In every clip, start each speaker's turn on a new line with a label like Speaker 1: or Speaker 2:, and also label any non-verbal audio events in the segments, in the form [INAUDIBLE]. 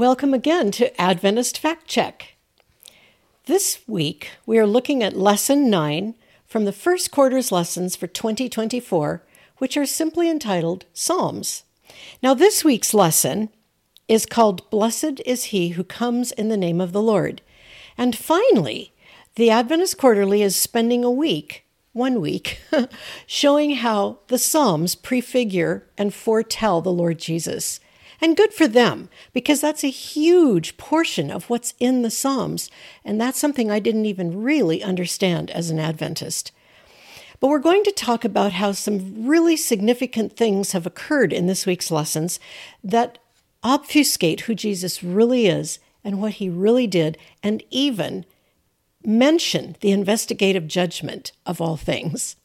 Speaker 1: Welcome again to Adventist Fact Check. This week we are looking at Lesson 9 from the first quarter's lessons for 2024, which are simply entitled Psalms. Now, this week's lesson is called Blessed is He Who Comes in the Name of the Lord. And finally, the Adventist Quarterly is spending a week, one week, [LAUGHS] showing how the Psalms prefigure and foretell the Lord Jesus. And good for them, because that's a huge portion of what's in the Psalms. And that's something I didn't even really understand as an Adventist. But we're going to talk about how some really significant things have occurred in this week's lessons that obfuscate who Jesus really is and what he really did, and even mention the investigative judgment of all things.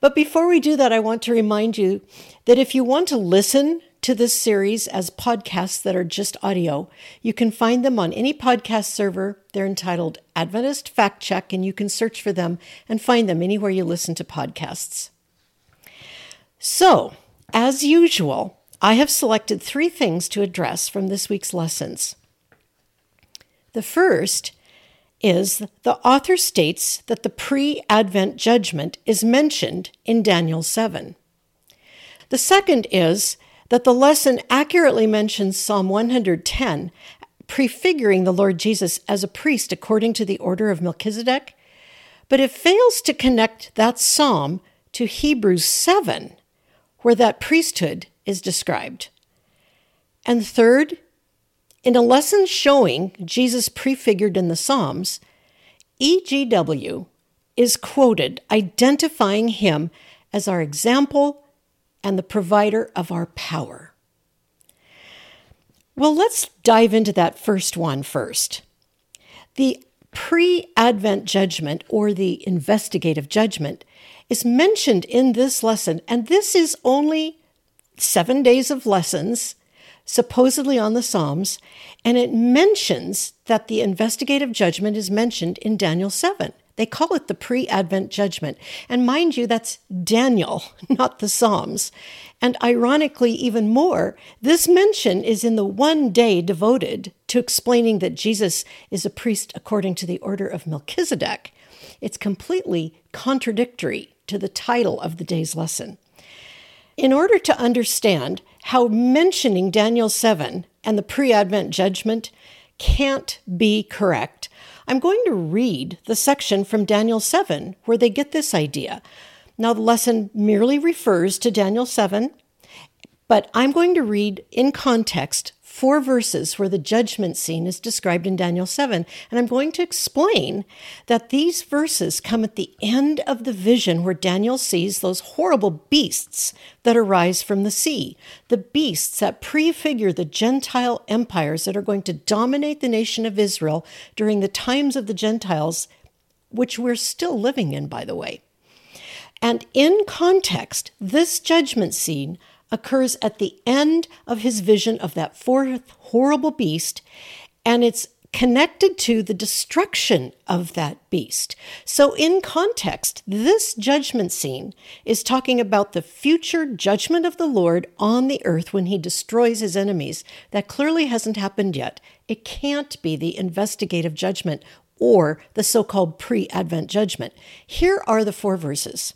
Speaker 1: But before we do that, I want to remind you that if you want to listen to this series as podcasts that are just audio. You can find them on any podcast server. They're entitled Adventist Fact Check, and you can search for them and find them anywhere you listen to podcasts. So, as usual, I have selected three things to address from this week's lessons. The first is the author states that the pre Advent judgment is mentioned in Daniel 7. The second is that the lesson accurately mentions Psalm 110, prefiguring the Lord Jesus as a priest according to the order of Melchizedek, but it fails to connect that psalm to Hebrews 7, where that priesthood is described. And third, in a lesson showing Jesus prefigured in the Psalms, EGW is quoted identifying him as our example and the provider of our power. Well, let's dive into that first one first. The pre Advent judgment or the investigative judgment is mentioned in this lesson, and this is only seven days of lessons, supposedly on the Psalms, and it mentions that the investigative judgment is mentioned in Daniel 7. They call it the pre Advent judgment. And mind you, that's Daniel, [LAUGHS] not the Psalms. And ironically, even more, this mention is in the one day devoted to explaining that Jesus is a priest according to the order of Melchizedek. It's completely contradictory to the title of the day's lesson. In order to understand how mentioning Daniel 7 and the pre Advent judgment can't be correct, I'm going to read the section from Daniel 7 where they get this idea. Now, the lesson merely refers to Daniel 7, but I'm going to read in context four verses where the judgment scene is described in Daniel 7. And I'm going to explain that these verses come at the end of the vision where Daniel sees those horrible beasts that arise from the sea, the beasts that prefigure the Gentile empires that are going to dominate the nation of Israel during the times of the Gentiles, which we're still living in, by the way. And in context, this judgment scene occurs at the end of his vision of that fourth horrible beast, and it's connected to the destruction of that beast. So, in context, this judgment scene is talking about the future judgment of the Lord on the earth when he destroys his enemies. That clearly hasn't happened yet. It can't be the investigative judgment or the so called pre Advent judgment. Here are the four verses.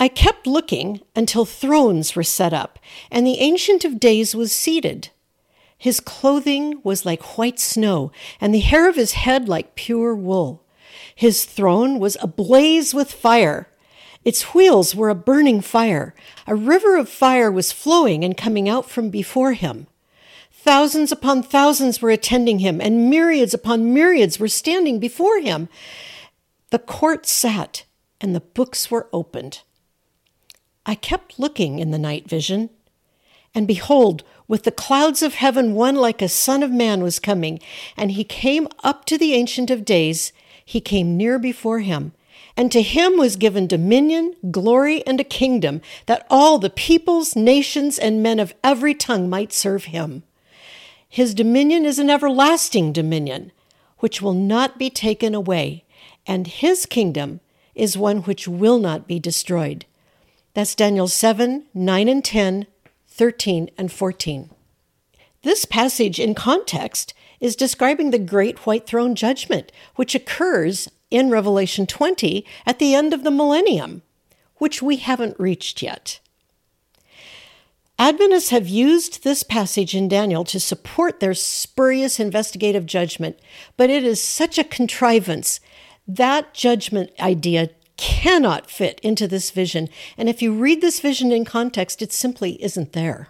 Speaker 1: I kept looking until thrones were set up, and the Ancient of Days was seated. His clothing was like white snow, and the hair of his head like pure wool. His throne was ablaze with fire. Its wheels were a burning fire. A river of fire was flowing and coming out from before him. Thousands upon thousands were attending him, and myriads upon myriads were standing before him. The court sat, and the books were opened. I kept looking in the night vision, and behold, with the clouds of heaven, one like a son of man was coming, and he came up to the Ancient of Days. He came near before him. And to him was given dominion, glory, and a kingdom, that all the peoples, nations, and men of every tongue might serve him. His dominion is an everlasting dominion, which will not be taken away, and his kingdom is one which will not be destroyed. That's Daniel 7, 9 and 10, 13 and 14. This passage in context is describing the great white throne judgment, which occurs in Revelation 20 at the end of the millennium, which we haven't reached yet. Adventists have used this passage in Daniel to support their spurious investigative judgment, but it is such a contrivance. That judgment idea cannot fit into this vision, and if you read this vision in context, it simply isn't there.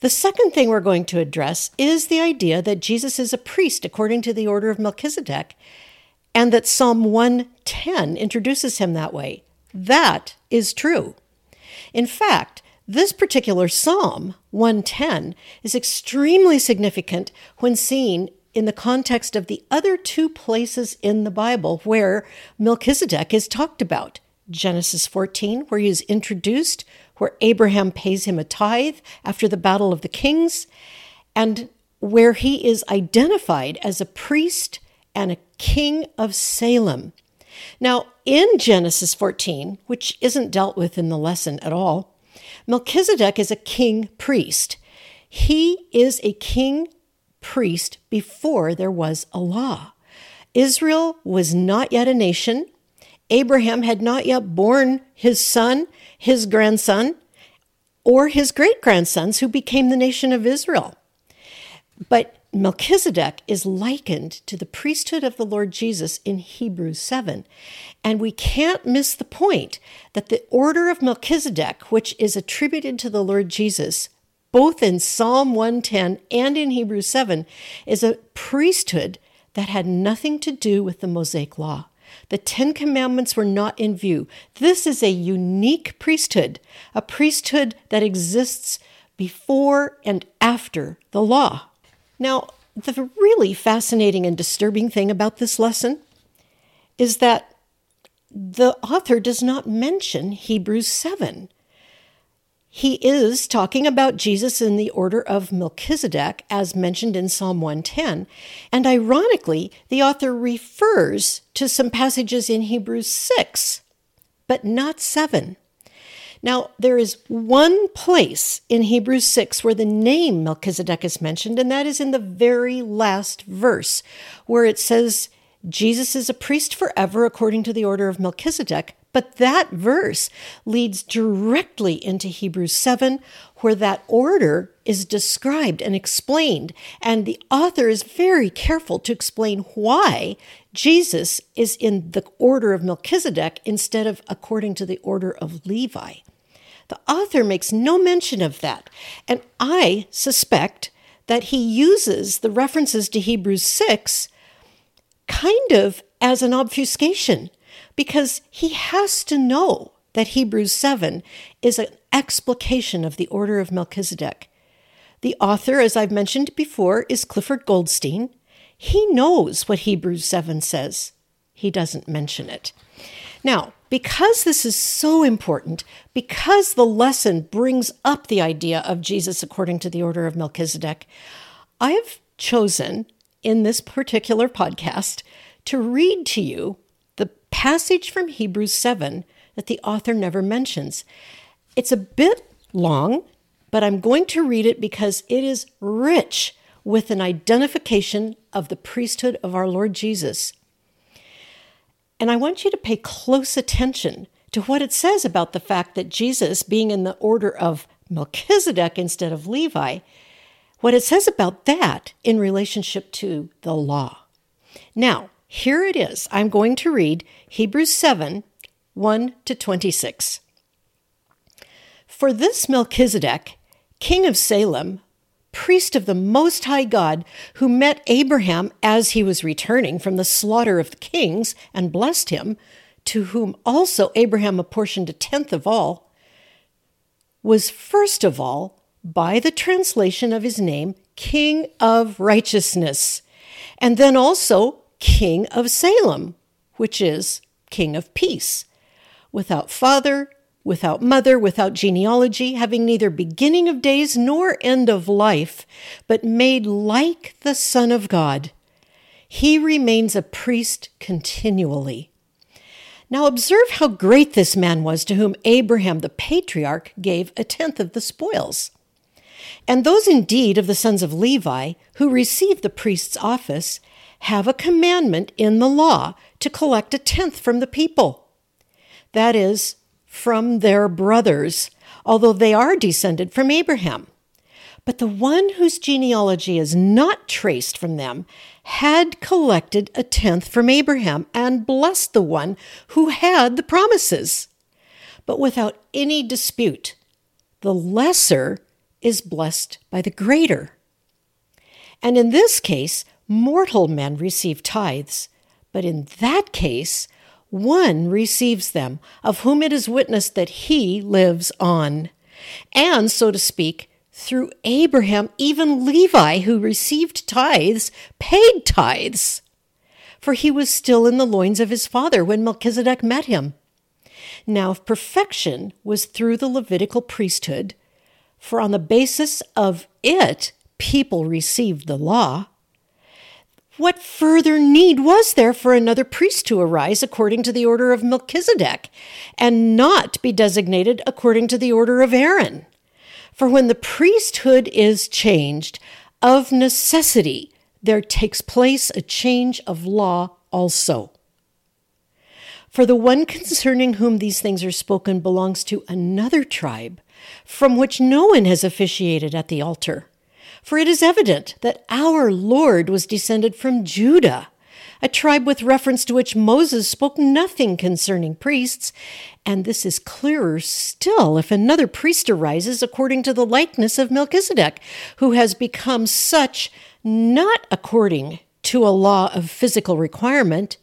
Speaker 1: The second thing we're going to address is the idea that Jesus is a priest according to the order of Melchizedek, and that Psalm 110 introduces him that way. That is true. In fact, this particular Psalm, 110, is extremely significant when seen in the context of the other two places in the Bible where Melchizedek is talked about Genesis 14, where he is introduced where Abraham pays him a tithe after the Battle of the Kings, and where he is identified as a priest and a king of Salem. Now, in Genesis 14, which isn't dealt with in the lesson at all, Melchizedek is a king priest. He is a king priest before there was a law. Israel was not yet a nation. Abraham had not yet born his son, his grandson, or his great grandsons who became the nation of Israel. But Melchizedek is likened to the priesthood of the Lord Jesus in Hebrews 7. And we can't miss the point that the order of Melchizedek, which is attributed to the Lord Jesus, both in Psalm 110 and in Hebrews 7, is a priesthood that had nothing to do with the Mosaic Law. The Ten Commandments were not in view. This is a unique priesthood, a priesthood that exists before and after the law. Now, the really fascinating and disturbing thing about this lesson is that the author does not mention Hebrews 7 he is talking about Jesus in the order of Melchizedek, as mentioned in Psalm 110. And ironically, the author refers to some passages in Hebrews 6, but not 7. Now, there is one place in Hebrews 6 where the name Melchizedek is mentioned, and that is in the very last verse, where it says, Jesus is a priest forever according to the order of Melchizedek. But that verse leads directly into Hebrews 7, where that order is described and explained. And the author is very careful to explain why Jesus is in the order of Melchizedek instead of according to the order of Levi. The author makes no mention of that. And I suspect that he uses the references to Hebrews 6 kind of as an obfuscation because he has to know that Hebrews 7 is an explication of the order of Melchizedek. The author, as I've mentioned before, is Clifford Goldstein. He knows what Hebrews 7 says. He doesn't mention it. Now, because this is so important, because the lesson brings up the idea of Jesus according to the order of Melchizedek, I have chosen in this particular podcast to read to you passage from Hebrews 7 that the author never mentions. It's a bit long, but I'm going to read it because it is rich with an identification of the priesthood of our Lord Jesus. And I want you to pay close attention to what it says about the fact that Jesus, being in the order of Melchizedek instead of Levi, what it says about that in relationship to the law. Now, here it is. I'm going to read Hebrews 7 1 to 26. For this Melchizedek, king of Salem, priest of the Most High God, who met Abraham as he was returning from the slaughter of the kings and blessed him, to whom also Abraham apportioned a tenth of all, was first of all by the translation of his name, King of Righteousness, and then also King of Salem, which is King of Peace, without father, without mother, without genealogy, having neither beginning of days nor end of life, but made like the Son of God. He remains a priest continually. Now observe how great this man was to whom Abraham the patriarch gave a tenth of the spoils. And those indeed of the sons of Levi who received the priest's office have a commandment in the law to collect a tenth from the people. That is, from their brothers, although they are descended from Abraham. But the one whose genealogy is not traced from them had collected a tenth from Abraham and blessed the one who had the promises. But without any dispute, the lesser is blessed by the greater. And in this case, mortal men receive tithes, but in that case, one receives them, of whom it is witnessed that he lives on. And, so to speak, through Abraham, even Levi, who received tithes, paid tithes. For he was still in the loins of his father when Melchizedek met him. Now, if perfection was through the Levitical priesthood, for on the basis of it people received the law, what further need was there for another priest to arise according to the order of Melchizedek, and not be designated according to the order of Aaron? For when the priesthood is changed, of necessity there takes place a change of law also. For the one concerning whom these things are spoken belongs to another tribe, from which no one has officiated at the altar. For it is evident that our Lord was descended from Judah, a tribe with reference to which Moses spoke nothing concerning priests, and this is clearer still if another priest arises according to the likeness of Melchizedek, who has become such not according to a law of physical requirement,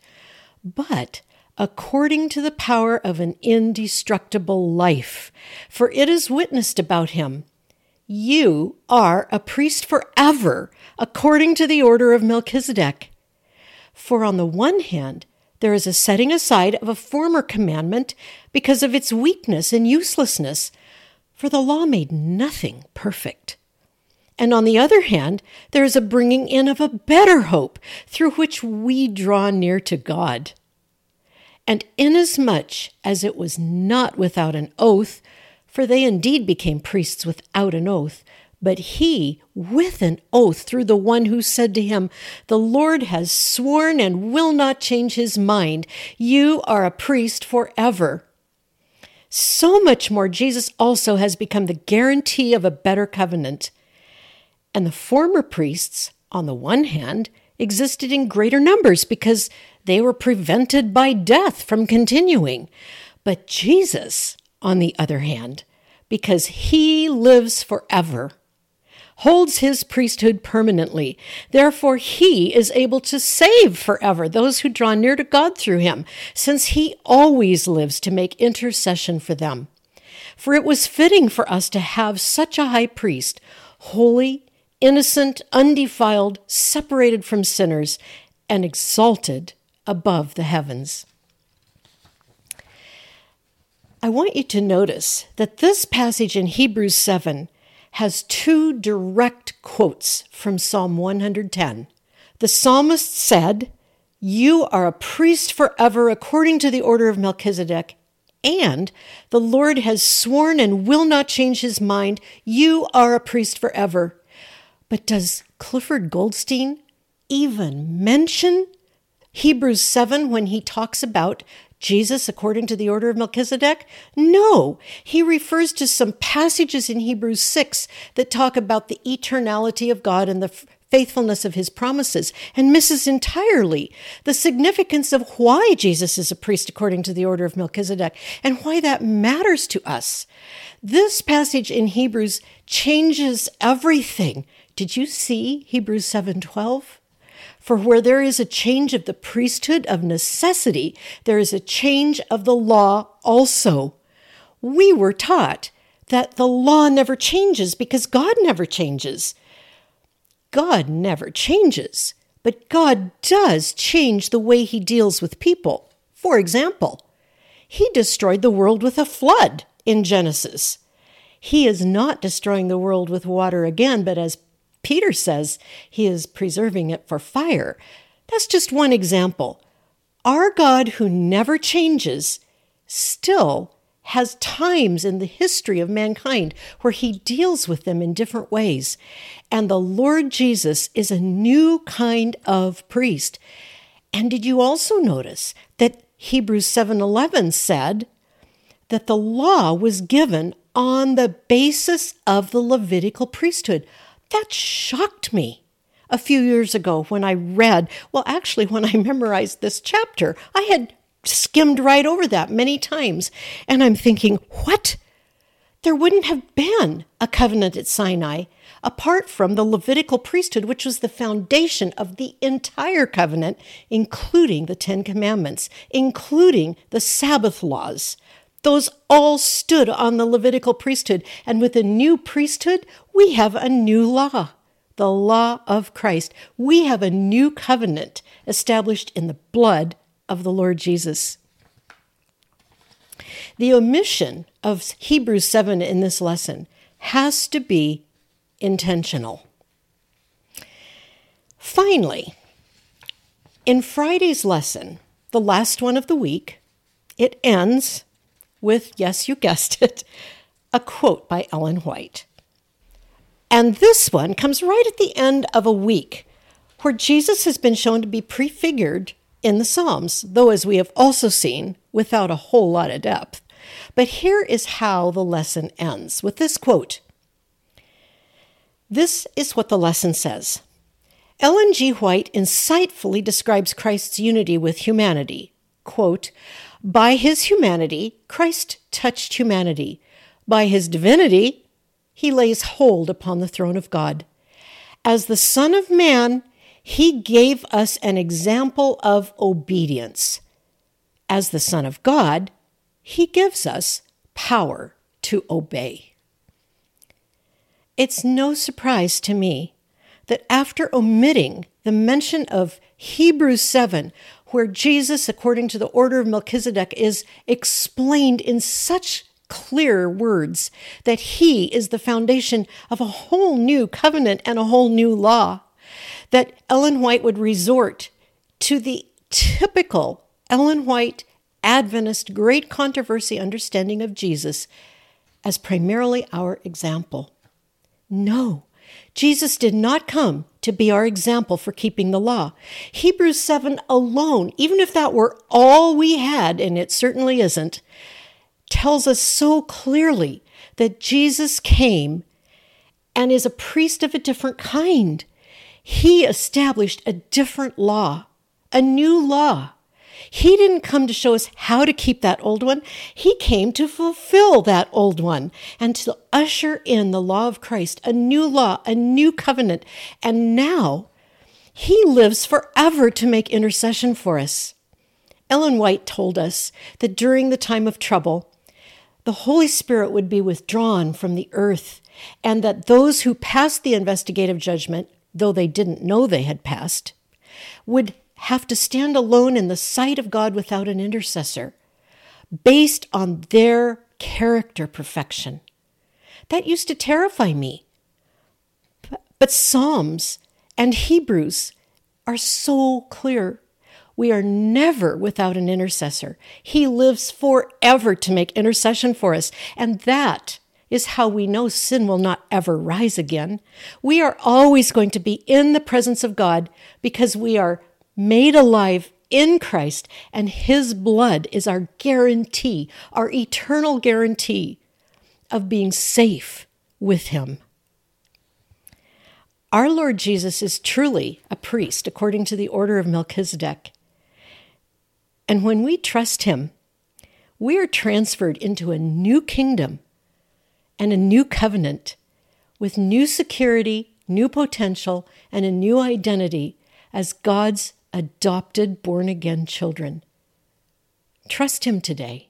Speaker 1: but according to the power of an indestructible life. For it is witnessed about him you are a priest forever, according to the order of Melchizedek. For on the one hand, there is a setting aside of a former commandment because of its weakness and uselessness, for the law made nothing perfect. And on the other hand, there is a bringing in of a better hope through which we draw near to God. And inasmuch as it was not without an oath, for they indeed became priests without an oath, but he with an oath through the one who said to him, The Lord has sworn and will not change his mind. You are a priest forever. So much more, Jesus also has become the guarantee of a better covenant. And the former priests, on the one hand, existed in greater numbers because they were prevented by death from continuing. But Jesus, on the other hand, because he lives forever, holds his priesthood permanently. Therefore, he is able to save forever those who draw near to God through him, since he always lives to make intercession for them. For it was fitting for us to have such a high priest, holy, innocent, undefiled, separated from sinners, and exalted above the heavens. I want you to notice that this passage in Hebrews 7 has two direct quotes from Psalm 110. The psalmist said, You are a priest forever according to the order of Melchizedek, and the Lord has sworn and will not change his mind. You are a priest forever. But does Clifford Goldstein even mention Hebrews 7 when he talks about Jesus according to the order of Melchizedek? No, he refers to some passages in Hebrews 6 that talk about the eternality of God and the faithfulness of his promises and misses entirely the significance of why Jesus is a priest according to the order of Melchizedek and why that matters to us. This passage in Hebrews changes everything. Did you see Hebrews 7:12? For where there is a change of the priesthood of necessity, there is a change of the law also. We were taught that the law never changes because God never changes. God never changes, but God does change the way he deals with people. For example, he destroyed the world with a flood in Genesis. He is not destroying the world with water again, but as Peter says he is preserving it for fire. That's just one example. Our God, who never changes, still has times in the history of mankind where he deals with them in different ways. And the Lord Jesus is a new kind of priest. And did you also notice that Hebrews 7:11 said that the law was given on the basis of the Levitical priesthood? That shocked me a few years ago when I read, well, actually, when I [LAUGHS] memorized this chapter, I had skimmed right over that many times. And I'm thinking, what? There wouldn't have been a covenant at Sinai apart from the Levitical priesthood, which was the foundation of the entire covenant, including the Ten Commandments, including the Sabbath laws. Those all stood on the Levitical priesthood. And with a new priesthood, we have a new law, the law of Christ. We have a new covenant established in the blood of the Lord Jesus. The omission of Hebrews 7 in this lesson has to be intentional. Finally, in Friday's lesson, the last one of the week, it ends with, yes, you guessed it, [LAUGHS] a quote by Ellen White. And this one comes right at the end of a week where Jesus has been shown to be prefigured in the Psalms, though, as we have also seen, without a whole lot of depth. But here is how the lesson ends with this quote This is what the lesson says. Ellen G. White insightfully describes Christ's unity with humanity. Quote, By his humanity, Christ touched humanity. By his divinity, he lays hold upon the throne of God. As the Son of Man, he gave us an example of obedience. As the Son of God, He gives us power to obey. It's no surprise to me that after omitting the mention of Hebrews 7, where Jesus, according to the order of Melchizedek, is explained in such clear words that he is the foundation of a whole new covenant and a whole new law, that Ellen White would resort to the typical Ellen White Adventist great controversy understanding of Jesus as primarily our example. No, Jesus did not come to be our example for keeping the law. Hebrews 7 alone, even if that were all we had, and it certainly isn't, tells us so clearly that Jesus came and is a priest of a different kind. He established a different law, a new law. He didn't come to show us how to keep that old one. He came to fulfill that old one and to usher in the law of Christ, a new law, a new covenant. And now he lives forever to make intercession for us. Ellen White told us that during the time of trouble, the Holy Spirit would be withdrawn from the earth, and that those who passed the investigative judgment though they didn't know they had passed, would have to stand alone in the sight of God without an intercessor, based on their character perfection. That used to terrify me. But Psalms and Hebrews are so clear. We are never without an intercessor. He lives forever to make intercession for us. And that is how we know sin will not ever rise again. We are always going to be in the presence of God because we are made alive in Christ, and His blood is our guarantee, our eternal guarantee of being safe with Him. Our Lord Jesus is truly a priest according to the order of Melchizedek. And when we trust Him, we are transferred into a new kingdom and a new covenant with new security, new potential, and a new identity as God's adopted born again children. Trust Him today.